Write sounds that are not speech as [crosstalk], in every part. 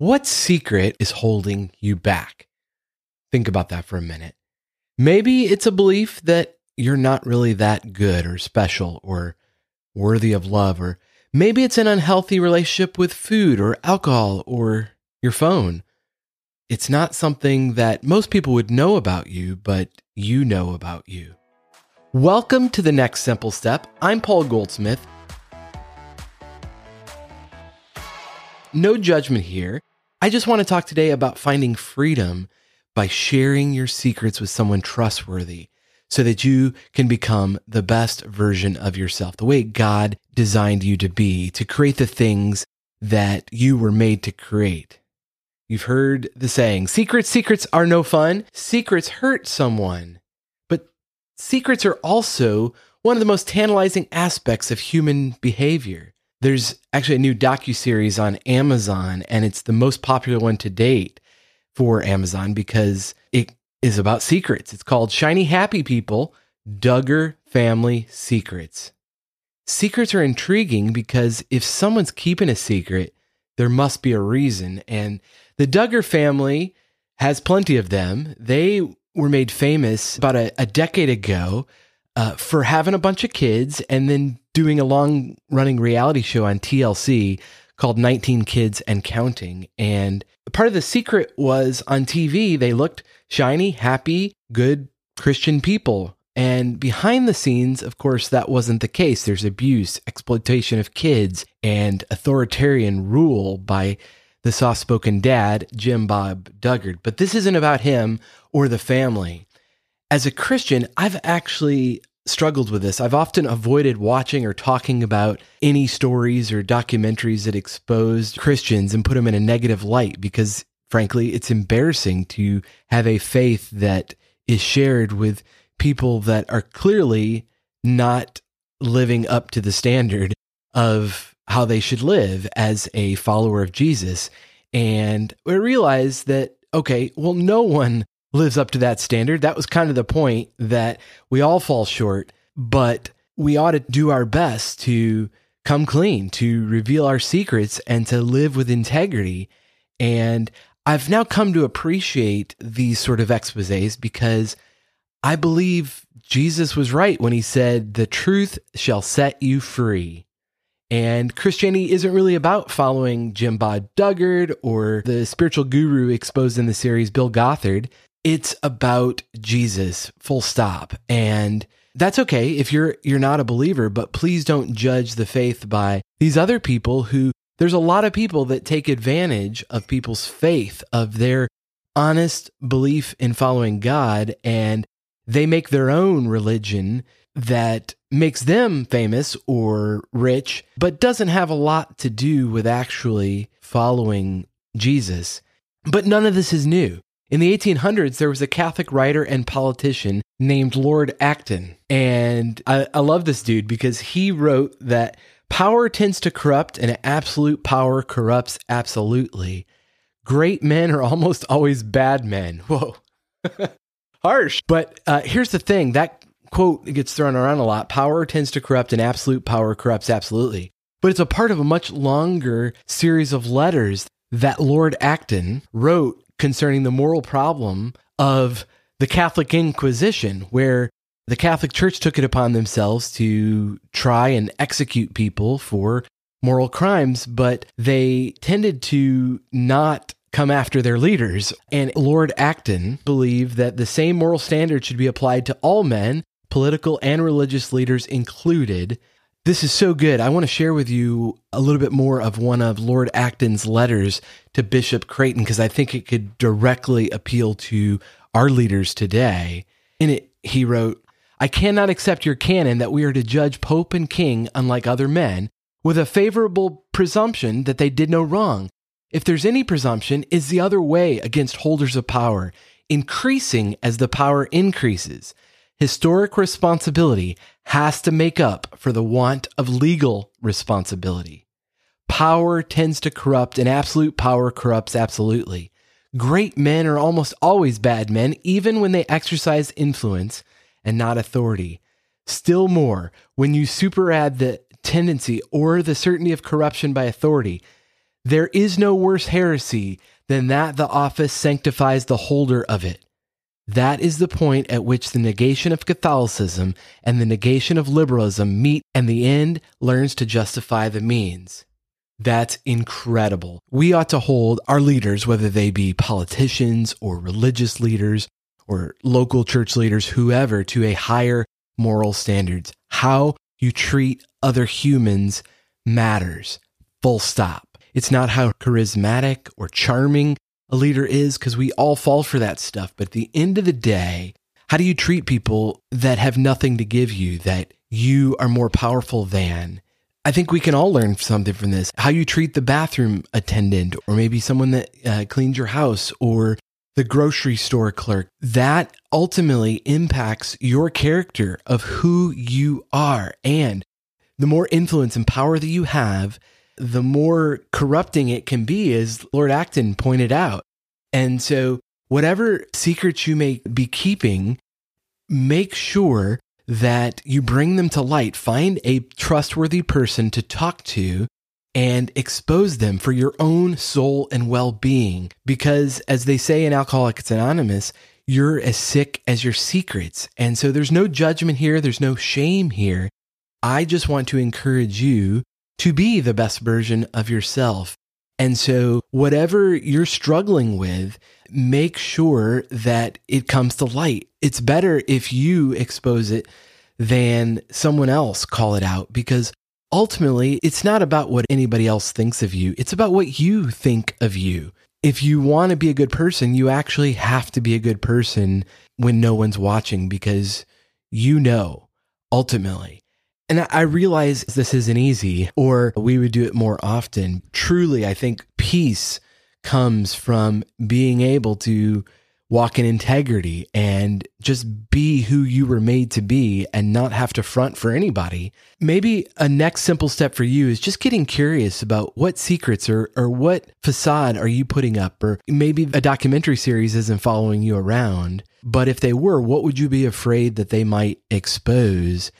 What secret is holding you back? Think about that for a minute. Maybe it's a belief that you're not really that good or special or worthy of love, or maybe it's an unhealthy relationship with food or alcohol or your phone. It's not something that most people would know about you, but you know about you. Welcome to the next simple step. I'm Paul Goldsmith. No judgment here. I just want to talk today about finding freedom by sharing your secrets with someone trustworthy so that you can become the best version of yourself, the way God designed you to be, to create the things that you were made to create. You've heard the saying, secrets, secrets are no fun. Secrets hurt someone. But secrets are also one of the most tantalizing aspects of human behavior. There's actually a new docu-series on Amazon and it's the most popular one to date for Amazon because it is about secrets. It's called Shiny Happy People Duggar Family Secrets. Secrets are intriguing because if someone's keeping a secret, there must be a reason. And the Duggar family has plenty of them. They were made famous about a, a decade ago uh, for having a bunch of kids and then doing a long running reality show on TLC called 19 Kids and Counting. And part of the secret was on TV, they looked shiny, happy, good Christian people. And behind the scenes, of course, that wasn't the case. There's abuse, exploitation of kids, and authoritarian rule by the soft spoken dad, Jim Bob Duggar. But this isn't about him or the family. As a Christian, I've actually struggled with this. I've often avoided watching or talking about any stories or documentaries that exposed Christians and put them in a negative light because, frankly, it's embarrassing to have a faith that is shared with people that are clearly not living up to the standard of how they should live as a follower of Jesus. And I realized that, okay, well, no one lives up to that standard. That was kind of the point that we all fall short, but we ought to do our best to come clean, to reveal our secrets, and to live with integrity. And I've now come to appreciate these sort of exposes because I believe Jesus was right when he said, The truth shall set you free. And Christianity isn't really about following Jim Bob Duggar or the spiritual guru exposed in the series, Bill Gothard. It's about Jesus, full stop. And that's okay if you're you're not a believer, but please don't judge the faith by these other people who there's a lot of people that take advantage of people's faith, of their honest belief in following God, and they make their own religion that makes them famous or rich, but doesn't have a lot to do with actually following Jesus. But none of this is new. In the 1800s, there was a Catholic writer and politician named Lord Acton. And I, I, love this dude because he wrote that power tends to corrupt and absolute power corrupts absolutely. Great men are [laughs] almost always bad men. Whoa. [laughs] Harsh. But uh, here's the thing that quote gets thrown around a lot power tends to corrupt and absolute power corrupts absolutely. But it's a part of a much longer series of letters that Lord Acton wrote concerning the moral problem of the Catholic Inquisition, where the Catholic Church took it upon themselves to try and execute people for moral crimes, but they tended to not come after their leaders. And Lord Acton believed that the same moral standard should be applied to all men, political and religious leaders included, this is so good. I want to share with you a little bit more of one of Lord Acton's letters to Bishop Creighton because I think it could directly appeal to our leaders today. In it, he wrote, I cannot accept your canon that we are to judge Pope and King unlike other men, with a favorable presumption that they did no wrong. If there's any presumption, is the other way against holders of power, increasing as the power increases. Historic responsibility has to make up for the want of legal responsibility. Power tends to corrupt, and absolute power corrupts absolutely. Great men are almost always bad men, even when they exercise influence and not authority. Still more, when you superadd the tendency or the certainty of corruption by authority, There is no worse heresy than that the office sanctifies the holder of it. That is the point at which the negation of Catholicism and the negation of liberalism meet, and the end learns to justify the means. That's incredible. We ought to hold our leaders, whether they be politicians or religious leaders or local church leaders, whoever, to a higher moral standards. How you treat other humans matters. Full stop. It's not how charismatic or charming a leader is because we all fall for that stuff. But at the end of the day, how do you treat people that have nothing to give you, that you are more powerful than? I think we can all learn something from this. How you treat the bathroom attendant, or maybe someone that uh, cleans your house, or the grocery store clerk. That ultimately impacts your character of who you are. And the more influence and power that you have, the more corrupting it can be, as Lord Acton pointed out. And so, whatever secrets you may be keeping, make sure that you bring them to light. Find a trustworthy person to talk to and expose them for your own soul and well being. Because, as they say in Alcoholics Anonymous, you're as sick as your secrets. And so, there's no judgment here, there's no shame here. I just want to encourage you to be the best version of yourself. And so, whatever you're struggling with, make sure that it comes to light. It's better if you expose it than someone else call it out because ultimately it's not about what anybody else thinks of you. It's about what you think of you. If you want to be a good person, you actually have to be a good person when no one's watching because you know ultimately and I realize this isn't easy, or we would do it more often. Truly, I think peace comes from being able to walk in integrity and just be who you were made to be and not have to front for anybody. Maybe a next simple step for you is just getting curious about what secrets or, or what facade are you putting up, or maybe a documentary series isn't following you around. But if they were, what would you be afraid that they might expose?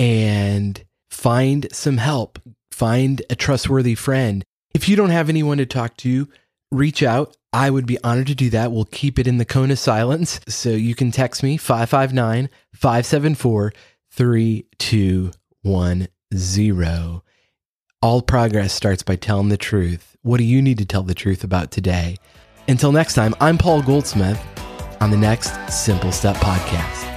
And find some help, find a trustworthy friend. If you don't have anyone to talk to, reach out. I would be honored to do that. We'll keep it in the cone of silence. So you can text me 559 574 3210. All progress starts by telling the truth. What do you need to tell the truth about today? Until next time, I'm Paul Goldsmith on the next Simple Step Podcast.